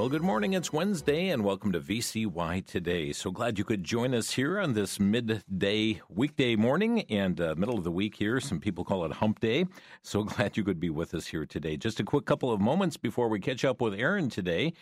Well, good morning. It's Wednesday, and welcome to VCY Today. So glad you could join us here on this midday weekday morning and uh, middle of the week here. Some people call it hump day. So glad you could be with us here today. Just a quick couple of moments before we catch up with Aaron today.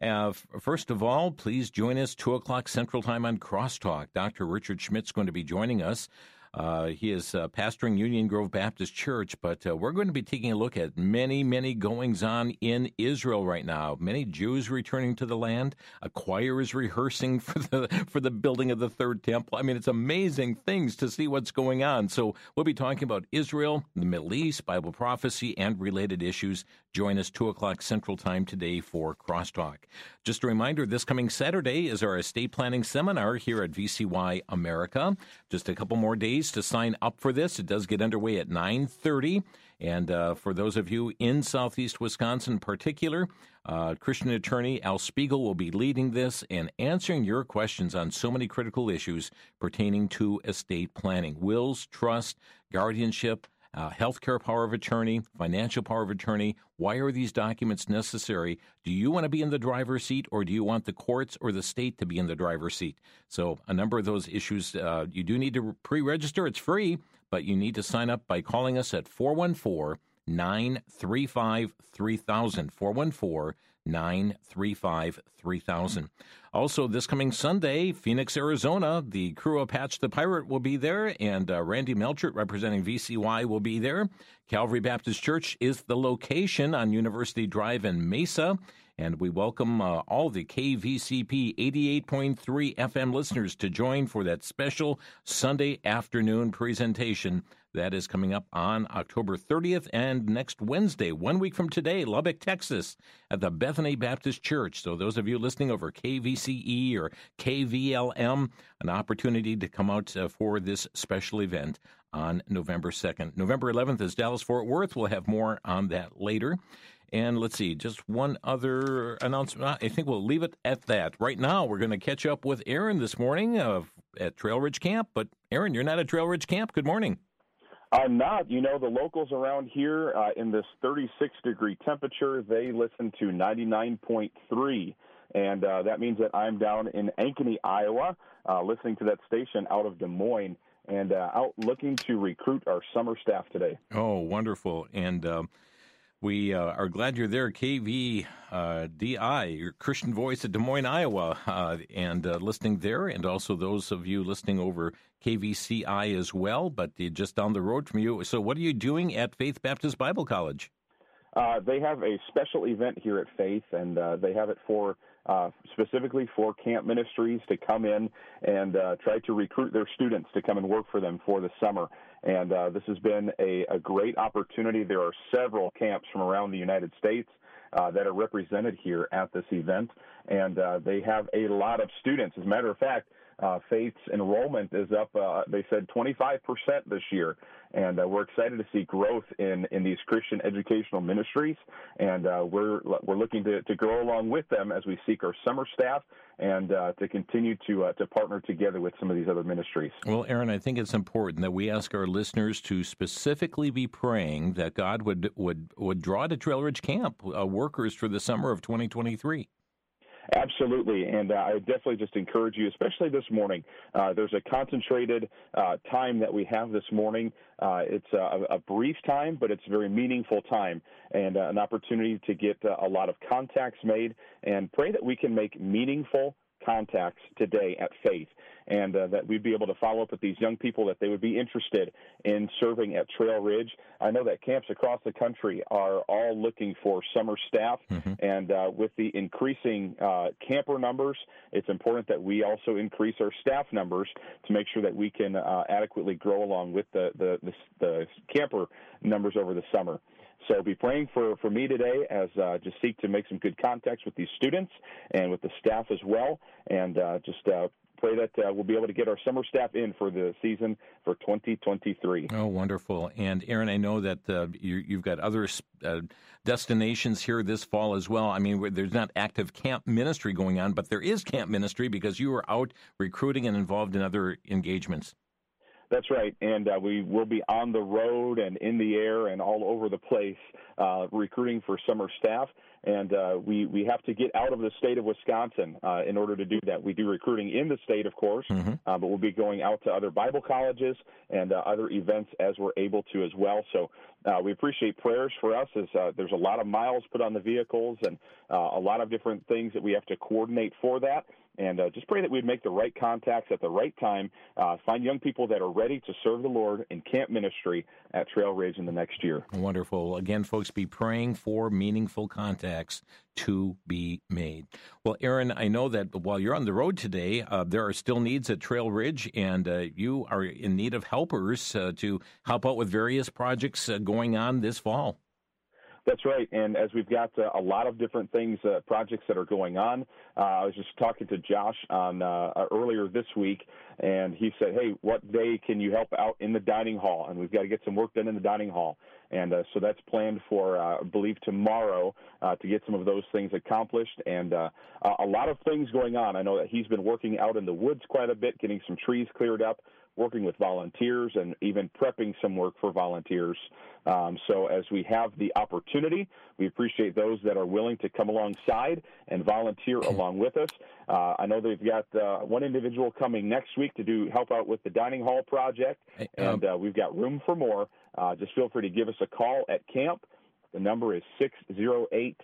Uh, first of all, please join us 2 o'clock Central Time on Crosstalk. Dr. Richard Schmidt's going to be joining us. Uh, he is uh, pastoring Union Grove Baptist Church, but uh, we're going to be taking a look at many, many goings on in Israel right now. Many Jews returning to the land. A choir is rehearsing for the for the building of the third temple. I mean, it's amazing things to see what's going on. So we'll be talking about Israel, the Middle East, Bible prophecy, and related issues. Join us two o'clock Central Time today for Crosstalk. Just a reminder: this coming Saturday is our estate planning seminar here at VCY America. Just a couple more days days to sign up for this. It does get underway at 9:30, and uh, for those of you in Southeast Wisconsin, in particular, uh, Christian attorney Al Spiegel will be leading this and answering your questions on so many critical issues pertaining to estate planning, wills, trust, guardianship uh, healthcare power of attorney, financial power of attorney. Why are these documents necessary? Do you want to be in the driver's seat, or do you want the courts or the state to be in the driver's seat? So, a number of those issues, uh, you do need to pre register. It's free, but you need to sign up by calling us at 414 935 3000. 414 935 3000. Also, this coming Sunday, Phoenix, Arizona, the crew of Patch the Pirate will be there, and uh, Randy Melchert, representing VCY, will be there. Calvary Baptist Church is the location on University Drive in Mesa. And we welcome uh, all the KVCP 88.3 FM listeners to join for that special Sunday afternoon presentation that is coming up on October 30th and next Wednesday, one week from today, Lubbock, Texas, at the Bethany Baptist Church. So, those of you listening over KVCE or KVLM, an opportunity to come out uh, for this special event on November 2nd. November 11th is Dallas Fort Worth. We'll have more on that later. And let's see, just one other announcement. I think we'll leave it at that. Right now, we're going to catch up with Aaron this morning uh, at Trail Ridge Camp. But Aaron, you're not at Trail Ridge Camp. Good morning. I'm not. You know, the locals around here uh, in this 36 degree temperature, they listen to 99.3. And uh, that means that I'm down in Ankeny, Iowa, uh, listening to that station out of Des Moines and uh, out looking to recruit our summer staff today. Oh, wonderful. And um, we uh, are glad you're there, KVDI, uh, your Christian Voice at Des Moines, Iowa, uh, and uh, listening there, and also those of you listening over KVCI as well, but just down the road from you. So, what are you doing at Faith Baptist Bible College? Uh, they have a special event here at Faith, and uh, they have it for uh, specifically for camp ministries to come in and uh, try to recruit their students to come and work for them for the summer. And uh, this has been a, a, great opportunity. There are several camps from around the United States uh, that are represented here at this event, and uh, they have a lot of students. As a matter of fact, uh, Faith's enrollment is up, uh, they said 25% this year. And uh, we're excited to see growth in, in these Christian educational ministries. And uh, we're, we're looking to, to grow along with them as we seek our summer staff and uh, to continue to, uh, to partner together with some of these other ministries. Well, Aaron, I think it's important that we ask our listeners to specifically be praying that God would, would, would draw to Trail Ridge Camp workers for the summer of 2023. Absolutely, and uh, I definitely just encourage you, especially this morning. Uh, there's a concentrated uh, time that we have this morning. Uh, it's a, a, brief time, but it's a very meaningful time, and uh, an opportunity to get uh, a lot of contacts made, and pray that we can make meaningful contacts today at Faith, and uh, that we'd be able to follow up with these young people that they would be interested in serving at Trail Ridge. I know that camps across the country are all looking for summer staff, mm-hmm. and uh, with the increasing uh, camper numbers, it's important that we also increase our staff numbers to make sure that we can uh, adequately grow along with the, the, the, the camper numbers over the summer. So be praying for, for me today as uh, just seek to make some good contacts with these students and with the staff as well, and uh, just uh, pray that uh, we'll be able to get our summer staff in for the season for 2023. Oh, wonderful! And Aaron, I know that uh, you, have got other uh, destinations here this fall as well. I mean, there's not active camp ministry going on, but there is camp ministry because you are out recruiting and involved in other engagements. That's right, and uh, we will be on the road and in the air and all over the place uh, recruiting for summer staff. And uh, we we have to get out of the state of Wisconsin uh, in order to do that. We do recruiting in the state, of course, mm-hmm. Uh, but we'll be going out to other Bible colleges and uh, other events as we're able to as well. So we appreciate prayers for us as there's a lot of miles put on the vehicles and a lot of different things that we have to coordinate for that and uh, just pray that we'd make the right contacts at the right time, uh, find young people that are ready to serve the Lord in camp ministry at Trail Ridge in the next year. Wonderful. Again, folks, be praying for meaningful contacts to be made. Well, Aaron, I know that while you're on the road today, uh, there are still needs at Trail Ridge, and uh, you are in need of helpers uh, to help out with various projects uh, going on this fall. That's right. And as we've got uh, a lot of different things, uh, projects that are going on, uh, I was just talking to Josh on uh, uh, earlier this week, and he said, "Hey, what day can you help out in the dining hall?" And we've got to get some work done in the dining hall, and uh, so that's planned for, I believe, tomorrow to get some of those things accomplished. And a lot of things going on. I know that he's been working out in the woods quite a bit, getting some trees cleared up working with volunteers and even prepping some work for volunteers. Um, so as we have the opportunity, we appreciate those that are willing to come alongside and volunteer hmm. along with us. Uh, I know they've got uh, one individual coming next week to do help out with the dining hall project, um, and uh, we've got room for more. Uh, just feel free to give us a call at camp. The number is 608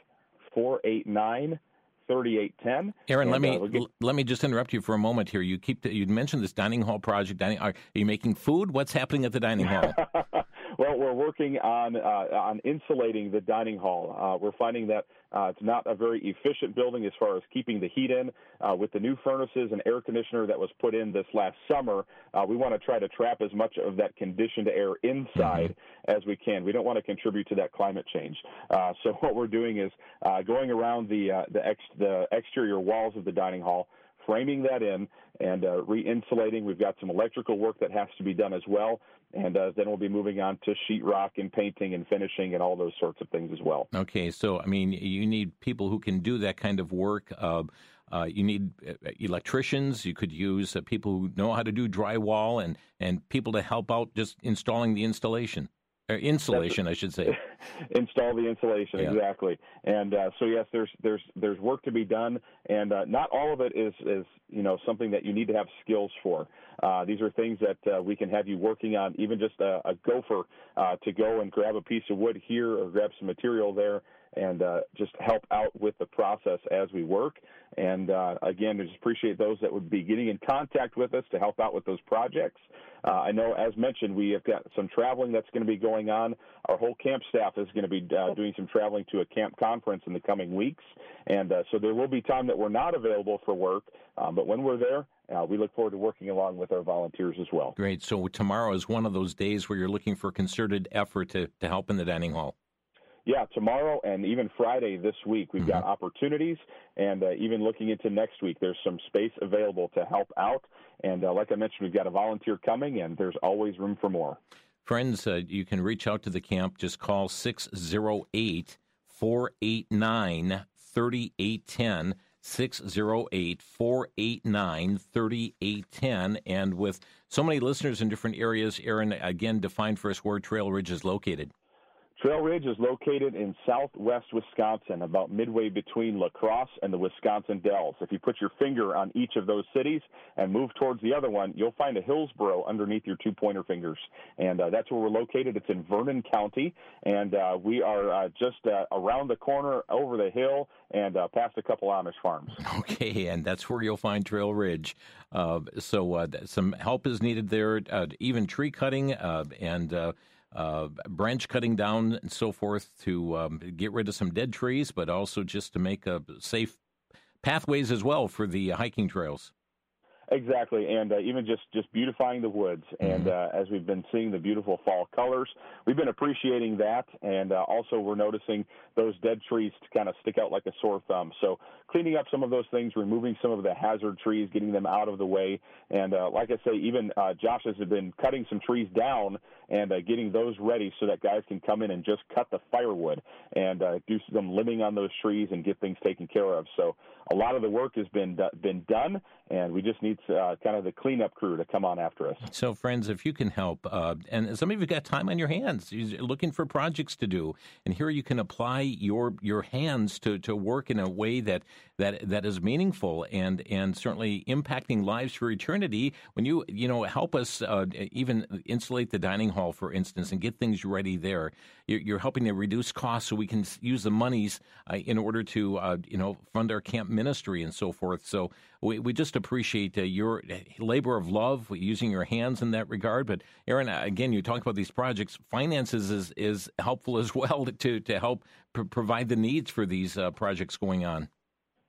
489 3810. Aaron, let me uh, get... let me just interrupt you for a moment here. You keep you mentioned this dining hall project. Dining, are, are you making food? What's happening at the dining hall? well, we're working on uh, on insulating the dining hall. Uh, we're finding that uh, it's not a very efficient building as far as keeping the heat in. Uh, with the new furnaces and air conditioner that was put in this last summer, uh, we want to try to trap as much of that conditioned air inside mm-hmm. as we can. We don't want to contribute to that climate change. Uh, so what we're doing is uh, going around the uh, the, ex- the exterior walls of the dining hall framing that in and uh, re-insulating. We've got some electrical work that has to be done as well, and uh, then we'll be moving on to sheetrock and painting and finishing and all those sorts of things as well. Okay, so I mean, you need people who can do that kind of work. Uh, uh, you need uh, electricians. You could use uh, people who know how to do drywall and, and people to help out just installing the installation. Or insulation, I should say. Install the insulation yeah. exactly, and uh, so yes, there's there's there's work to be done, and uh, not all of it is is you know something that you need to have skills for. Uh, these are things that uh, we can have you working on, even just a, a gopher uh, to go and grab a piece of wood here or grab some material there and uh, just help out with the process as we work. And uh, again, I just appreciate those that would be getting in contact with us to help out with those projects. Uh, I know, as mentioned, we have got some traveling that's going to be going on. Our whole camp staff is going to be uh, doing some traveling to a camp conference in the coming weeks, and uh, so there will be time that we're not available for work. Um, but when we're there, uh, we look forward to working along with our volunteers as well. Great. So tomorrow is one of those days where you're looking for concerted effort to, to help in the dining hall yeah, tomorrow and even Friday this week, we've mm-hmm. got opportunities, and uh, even looking into next week, there's some space available to help out. And uh, like I mentioned, we've got a volunteer coming, and there's always room for more. Friends, uh, you can reach out to the camp. Just call 608 489 3810. 608 489 3810. And with so many listeners in different areas, Aaron, again, define for us where Trail Ridge is located. Trail Ridge is located in southwest Wisconsin, about midway between La Crosse and the Wisconsin Dells. If you put your finger on each of those cities and move towards the other one, you'll find a Hillsboro underneath your two pointer fingers. And uh, that's where we're located. It's in Vernon County, and uh, we are uh, just uh, around the corner over the hill and uh, past a couple Amish farms. Okay, and that's where you'll find Trail Ridge. Uh, so some help is needed there, even tree cutting and uh, branch cutting down and so forth to um, get rid of some dead trees, but also just to make a safe pathways as well for the hiking trails. Exactly, and uh, even just just beautifying the woods, and mm-hmm. uh, as we've been seeing the beautiful fall colors, we've been appreciating that, and uh, also we're noticing those dead trees to kind of stick out like a sore thumb. So cleaning up some of those things, removing some of the hazard trees, getting them out of the way, and uh, like I say, even uh, Josh has been cutting some trees down and uh, getting those ready so that guys can come in and just cut the firewood and do some limbing on those trees and get things taken care of. So a lot of the work has been been done, and we just need uh, kind of the cleanup crew to come on after us. So, friends, if you can help, uh, and some of you got time on your hands, you're looking for projects to do, and here you can apply your your hands to, to work in a way that that that is meaningful and and certainly impacting lives for eternity. When you you know help us uh, even insulate the dining hall, for instance, and get things ready there, you're, you're helping to reduce costs so we can use the monies uh, in order to uh, you know fund our camp ministry and so forth. So we, we just appreciate uh, your labor of love using your hands in that regard. But Aaron, again, you talk about these projects. Finances is is helpful as well to to help pr- provide the needs for these uh, projects going on.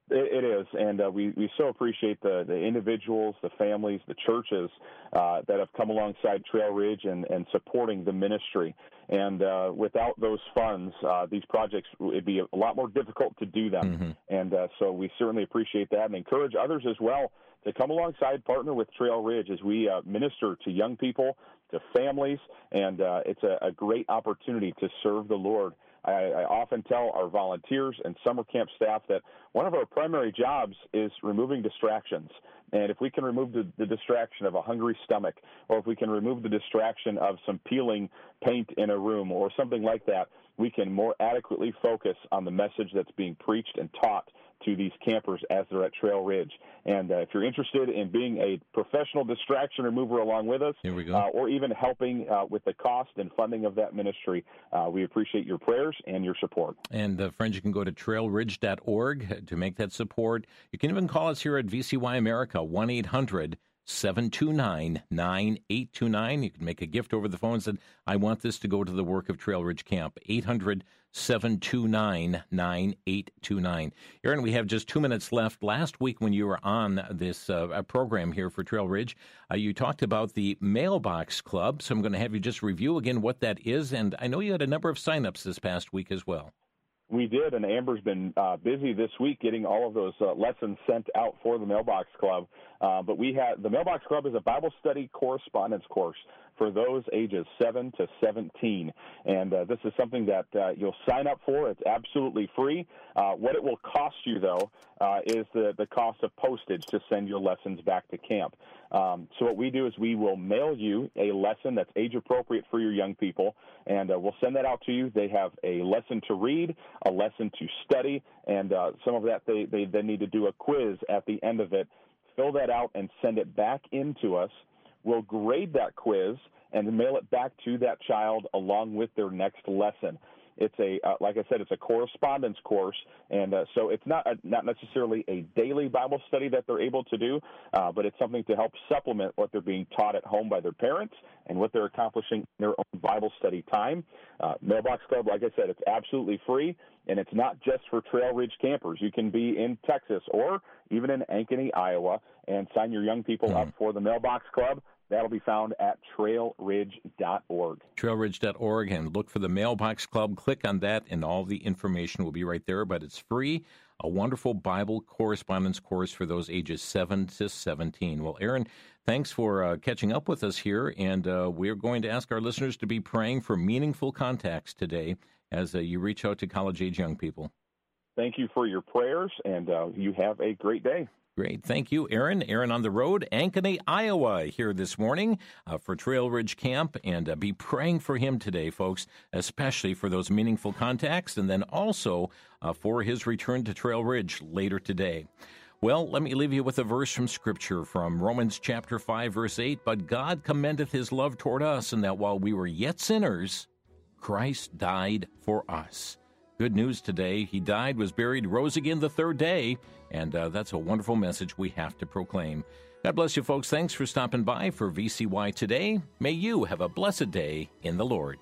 It, it is, and uh, we we so appreciate the the individuals, the families, the churches uh, that have come alongside Trail Ridge and and supporting the ministry. And uh, without those funds, uh, these projects it'd be a lot more difficult to do them. Mm-hmm. And uh, so we certainly appreciate that and encourage others as well to come alongside, partner with Trail Ridge as we uh, minister to young people, to families, and uh, it's a, a, great opportunity to serve the Lord. I, I, often tell our volunteers and summer camp staff that one of our primary jobs is removing distractions. And if we can remove the, the distraction of a hungry stomach, or if we can remove the distraction of some peeling paint in a room or something like that, we can more adequately focus on the message that's being preached and taught to these campers as they're at Trail Ridge. And uh, if you're interested in being a professional distraction remover along with us, Here we go. Uh, or even helping uh, with the cost and funding of that ministry, uh, we appreciate your prayers and your support. And uh, friends, you can go to trailridge.org to make that support. You can even call us here at VCY America, 1 800 729 9829. You can make a gift over the phone and say, I want this to go to the work of Trail Ridge Camp. 800 729 9829. Aaron, we have just two minutes left. Last week, when you were on this uh, program here for Trail Ridge, uh, you talked about the Mailbox Club. So I'm going to have you just review again what that is. And I know you had a number of signups this past week as well. We did, and Amber's been uh, busy this week getting all of those uh, lessons sent out for the Mailbox Club. Uh, but we had the Mailbox Club is a Bible study correspondence course for those ages 7 to 17. And uh, this is something that uh, you'll sign up for. It's absolutely free. Uh, what it will cost you, though, uh, is the, the cost of postage to send your lessons back to camp. Um, so what we do is we will mail you a lesson that's age appropriate for your young people, and uh, we'll send that out to you. They have a lesson to read, a lesson to study, and uh, some of that they, they then need to do a quiz at the end of it. Fill that out and send it back into us will grade that quiz and mail it back to that child along with their next lesson. It's a, uh, like I said, it's a correspondence course, and uh, so it's not a, not necessarily a daily Bible study that they're able to do, uh, but it's something to help supplement what they're being taught at home by their parents and what they're accomplishing in their own Bible study time. Uh, Mailbox Club, like I said, it's absolutely free, and it's not just for Trail Ridge campers. You can be in Texas or even in Ankeny, Iowa, and sign your young people mm-hmm. up for the Mailbox Club. That'll be found at trailridge.org. Trailridge.org and look for the Mailbox Club. Click on that, and all the information will be right there. But it's free. A wonderful Bible correspondence course for those ages 7 to 17. Well, Aaron, thanks for uh, catching up with us here. And uh, we're going to ask our listeners to be praying for meaningful contacts today as uh, you reach out to college age young people. Thank you for your prayers, and uh, you have a great day. Great. Thank you, Aaron. Aaron on the road, Ankeny, Iowa, here this morning uh, for Trail Ridge Camp. And uh, be praying for him today, folks, especially for those meaningful contacts and then also uh, for his return to Trail Ridge later today. Well, let me leave you with a verse from Scripture from Romans chapter 5, verse 8. But God commendeth his love toward us, and that while we were yet sinners, Christ died for us. Good news today. He died, was buried, rose again the third day, and uh, that's a wonderful message we have to proclaim. God bless you, folks. Thanks for stopping by for VCY today. May you have a blessed day in the Lord.